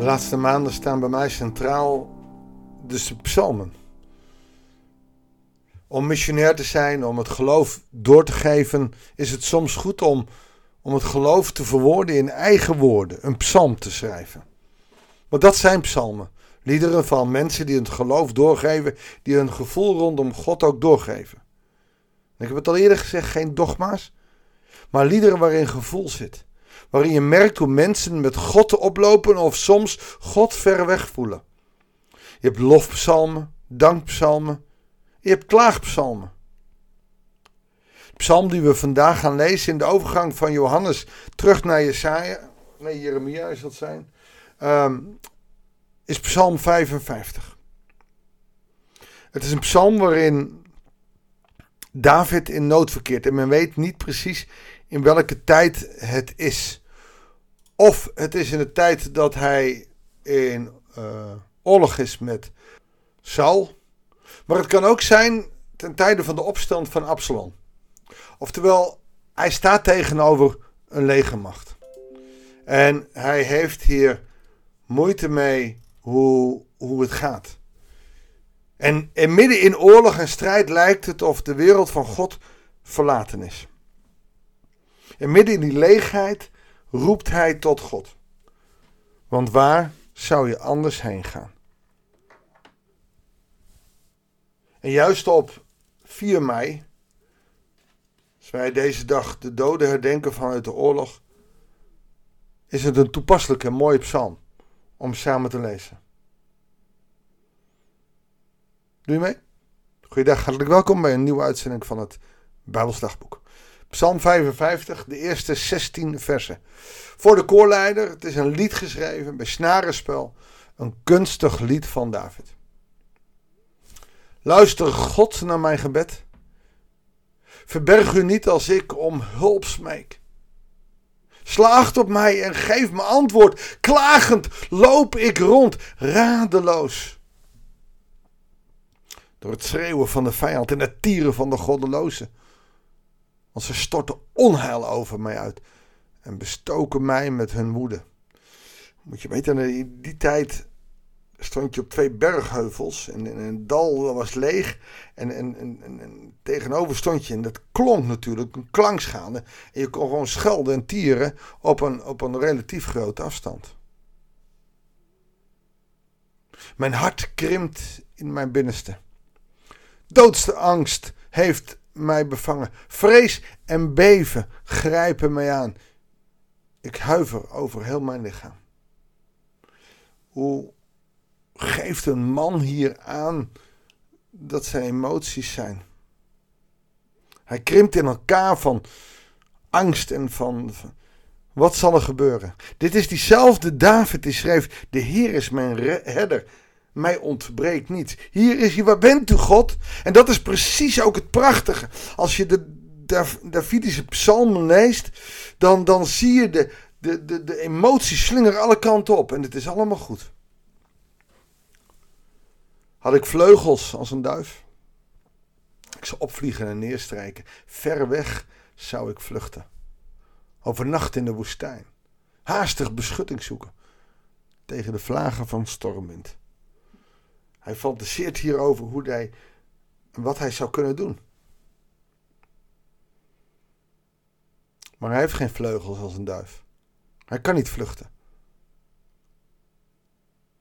De laatste maanden staan bij mij centraal dus de psalmen. Om missionair te zijn, om het geloof door te geven, is het soms goed om, om het geloof te verwoorden in eigen woorden, een psalm te schrijven. Want dat zijn psalmen. Liederen van mensen die het geloof doorgeven, die hun gevoel rondom God ook doorgeven. Ik heb het al eerder gezegd, geen dogma's, maar liederen waarin gevoel zit. Waarin je merkt hoe mensen met God te oplopen of soms God ver weg voelen. Je hebt lofpsalmen, dankpsalmen, je hebt klaagpsalmen. De psalm die we vandaag gaan lezen in de overgang van Johannes terug naar Jesaja, nee Jeremia is dat zijn, um, is psalm 55. Het is een psalm waarin David in nood verkeert en men weet niet precies in welke tijd het is. Of het is in de tijd dat hij in uh, oorlog is met Saul. Maar het kan ook zijn ten tijde van de opstand van Absalom. Oftewel, hij staat tegenover een legermacht. En hij heeft hier moeite mee hoe, hoe het gaat. En, en midden in oorlog en strijd lijkt het of de wereld van God verlaten is. En midden in die leegheid roept hij tot God. Want waar zou je anders heen gaan? En juist op 4 mei, als wij deze dag de doden herdenken vanuit de oorlog, is het een toepasselijke en mooie psalm om samen te lezen. Doe je mee? Goeiedag, hartelijk welkom bij een nieuwe uitzending van het Bijbelsdagboek. Psalm 55, de eerste 16 versen. Voor de koorleider, het is een lied geschreven bij snarenspel, een kunstig lied van David. Luister God naar mijn gebed. Verberg u niet als ik om hulp smeek. Slaagt op mij en geef me antwoord. Klagend loop ik rond, radeloos. Door het schreeuwen van de vijand en het tieren van de goddeloze. Want ze storten onheil over mij uit en bestoken mij met hun woede. Moet je weten, in die tijd stond je op twee bergheuvels en, en een dal was leeg en, en, en, tegenover stond je en dat klonk natuurlijk een klankschade en je kon gewoon schelden en tieren op een, op een relatief grote afstand. Mijn hart krimpt in mijn binnenste. Doodste angst heeft mij bevangen. Vrees en beven grijpen mij aan. Ik huiver over heel mijn lichaam. Hoe geeft een man hier aan dat zijn emoties zijn? Hij krimpt in elkaar van angst en van, wat zal er gebeuren? Dit is diezelfde David die schreef: De Heer is mijn herder mij ontbreekt niet. Hier is hij, waar bent u God? En dat is precies ook het prachtige. Als je de Davidische psalmen leest, dan, dan zie je de, de, de, de emoties slingeren alle kanten op. En het is allemaal goed. Had ik vleugels als een duif? Ik zou opvliegen en neerstrijken. Ver weg zou ik vluchten. Overnacht in de woestijn. Haastig beschutting zoeken. Tegen de vlagen van stormwind. Hij fantaseert hierover hoe hij, wat hij zou kunnen doen. Maar hij heeft geen vleugels als een duif. Hij kan niet vluchten.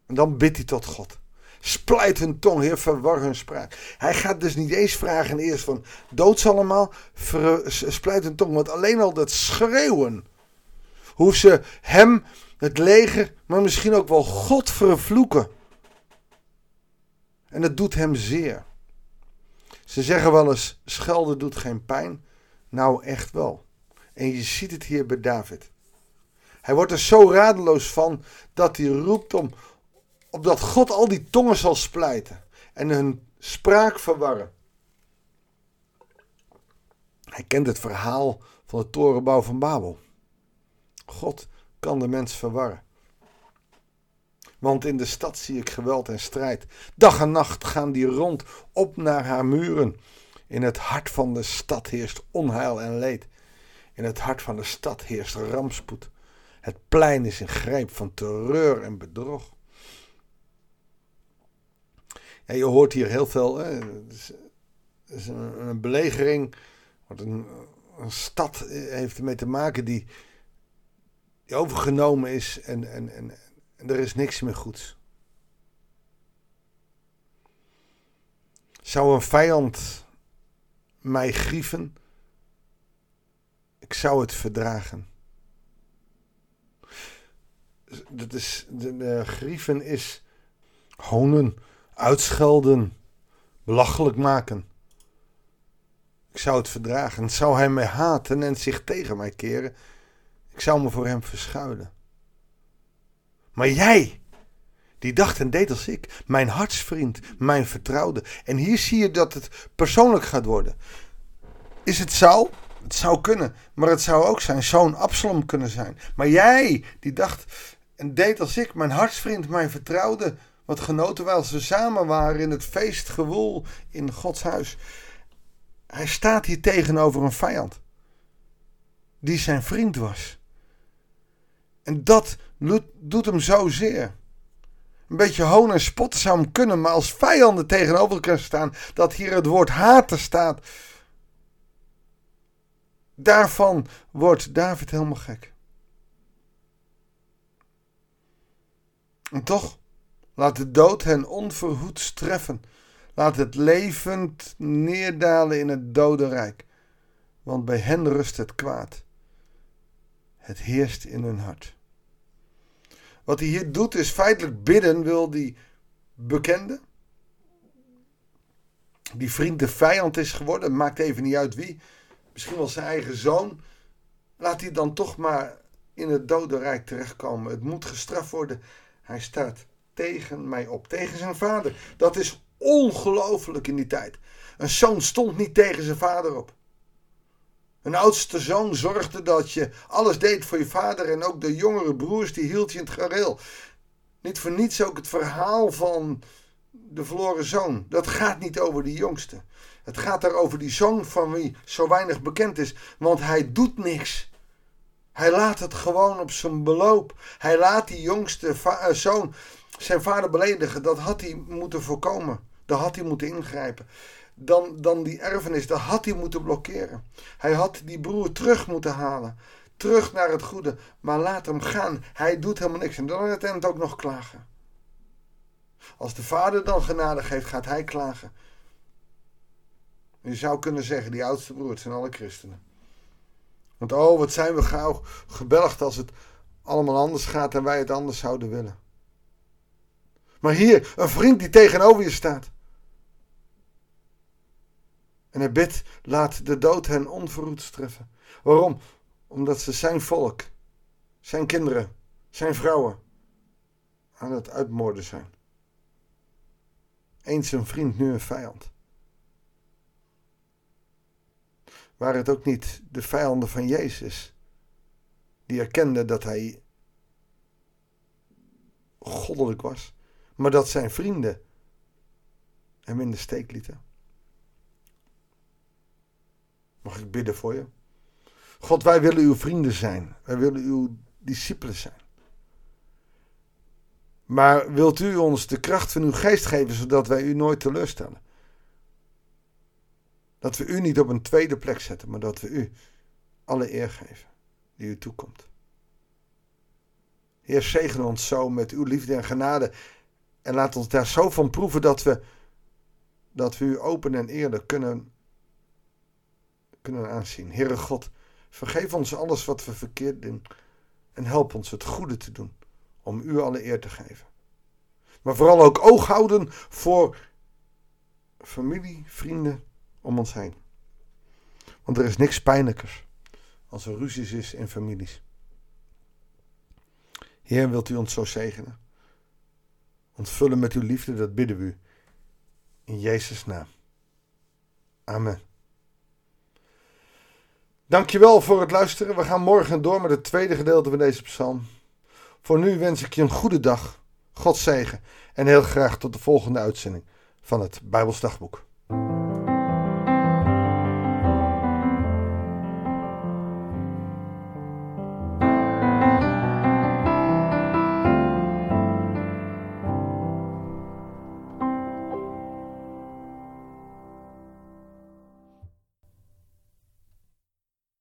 En dan bidt hij tot God. Splijt hun tong, heer, verwar hun spraak. Hij gaat dus niet eens vragen eerst van dood ze allemaal, splijt hun tong. Want alleen al dat schreeuwen, hoe ze hem, het leger, maar misschien ook wel God vervloeken. En dat doet hem zeer. Ze zeggen wel eens: schelden doet geen pijn. Nou, echt wel. En je ziet het hier bij David. Hij wordt er zo radeloos van dat hij roept om, opdat God al die tongen zal splijten en hun spraak verwarren. Hij kent het verhaal van de torenbouw van Babel. God kan de mens verwarren. Want in de stad zie ik geweld en strijd. Dag en nacht gaan die rond op naar haar muren. In het hart van de stad heerst onheil en leed. In het hart van de stad heerst rampspoed. Het plein is in greep van terreur en bedrog. Je hoort hier heel veel. Hè? Het is, een, een, belegering. Een, een stad heeft ermee te maken die, die overgenomen is. En, en, en er is niks meer goeds. Zou een vijand mij grieven? Ik zou het verdragen. Dat is, de, de grieven is honen, uitschelden, belachelijk maken. Ik zou het verdragen. Zou hij mij haten en zich tegen mij keren, ik zou me voor hem verschuilen. Maar jij, die dacht en deed als ik, mijn hartsvriend, mijn vertrouwde. En hier zie je dat het persoonlijk gaat worden. Is het zou? Het zou kunnen, maar het zou ook zijn zoon Absalom kunnen zijn. Maar jij, die dacht en deed als ik, mijn hartsvriend, mijn vertrouwde, wat genoten wij als we samen waren in het feestgewoel in Gods huis. Hij staat hier tegenover een vijand, die zijn vriend was. En dat doet hem zozeer. Een beetje hoon en spotten zou hem kunnen, maar als vijanden tegenover elkaar staan, dat hier het woord haten staat. Daarvan wordt David helemaal gek. En toch, laat de dood hen onverhoeds treffen. Laat het levend neerdalen in het dodenrijk. Want bij hen rust het kwaad. Het heerst in hun hart. Wat hij hier doet is feitelijk bidden wil die bekende. Die vriend de vijand is geworden. Maakt even niet uit wie. Misschien wel zijn eigen zoon. Laat hij dan toch maar in het dodenrijk terechtkomen. Het moet gestraft worden. Hij staat tegen mij op. Tegen zijn vader. Dat is ongelooflijk in die tijd. Een zoon stond niet tegen zijn vader op. Een oudste zoon zorgde dat je alles deed voor je vader en ook de jongere broers die hield je in het gareel. Niet voor niets ook het verhaal van de verloren zoon. Dat gaat niet over die jongste. Het gaat daar over die zoon van wie zo weinig bekend is, want hij doet niks. Hij laat het gewoon op zijn beloop. Hij laat die jongste eh, zoon zijn vader beledigen. Dat had hij moeten voorkomen. Daar had hij moeten ingrijpen dan, dan die erfenis. Dat had hij moeten blokkeren. Hij had die broer terug moeten halen. Terug naar het goede. Maar laat hem gaan. Hij doet helemaal niks. En dan aan het ook nog klagen. Als de vader dan genade geeft, gaat hij klagen. Je zou kunnen zeggen, die oudste broer, het zijn alle christenen. Want oh, wat zijn we gauw gebelgd als het allemaal anders gaat en wij het anders zouden willen. Maar hier, een vriend die tegenover je staat. En hij bidt, laat de dood hen onverhoeds treffen. Waarom? Omdat ze zijn volk, zijn kinderen, zijn vrouwen aan het uitmoorden zijn. Eens een vriend, nu een vijand. Waren het ook niet de vijanden van Jezus die erkenden dat hij goddelijk was, maar dat zijn vrienden hem in de steek lieten? Mag ik bidden voor je? God, wij willen uw vrienden zijn. Wij willen uw discipelen zijn. Maar wilt u ons de kracht van uw geest geven, zodat wij u nooit teleurstellen? Dat we u niet op een tweede plek zetten, maar dat we u alle eer geven die u toekomt. Heer, zegen ons zo met uw liefde en genade. En laat ons daar zo van proeven dat we, dat we u open en eerlijk kunnen kunnen aanzien. Heere God, vergeef ons alles wat we verkeerd doen en help ons het goede te doen om u alle eer te geven. Maar vooral ook oog houden voor familie, vrienden om ons heen. Want er is niks pijnlijkers als er ruzies is in families. Heer, wilt u ons zo zegenen? Ontvullen met uw liefde, dat bidden we u. In Jezus' naam. Amen. Dankjewel voor het luisteren. We gaan morgen door met het tweede gedeelte van deze psalm. Voor nu wens ik je een goede dag, God zegen en heel graag tot de volgende uitzending van het Bijbelsdagboek.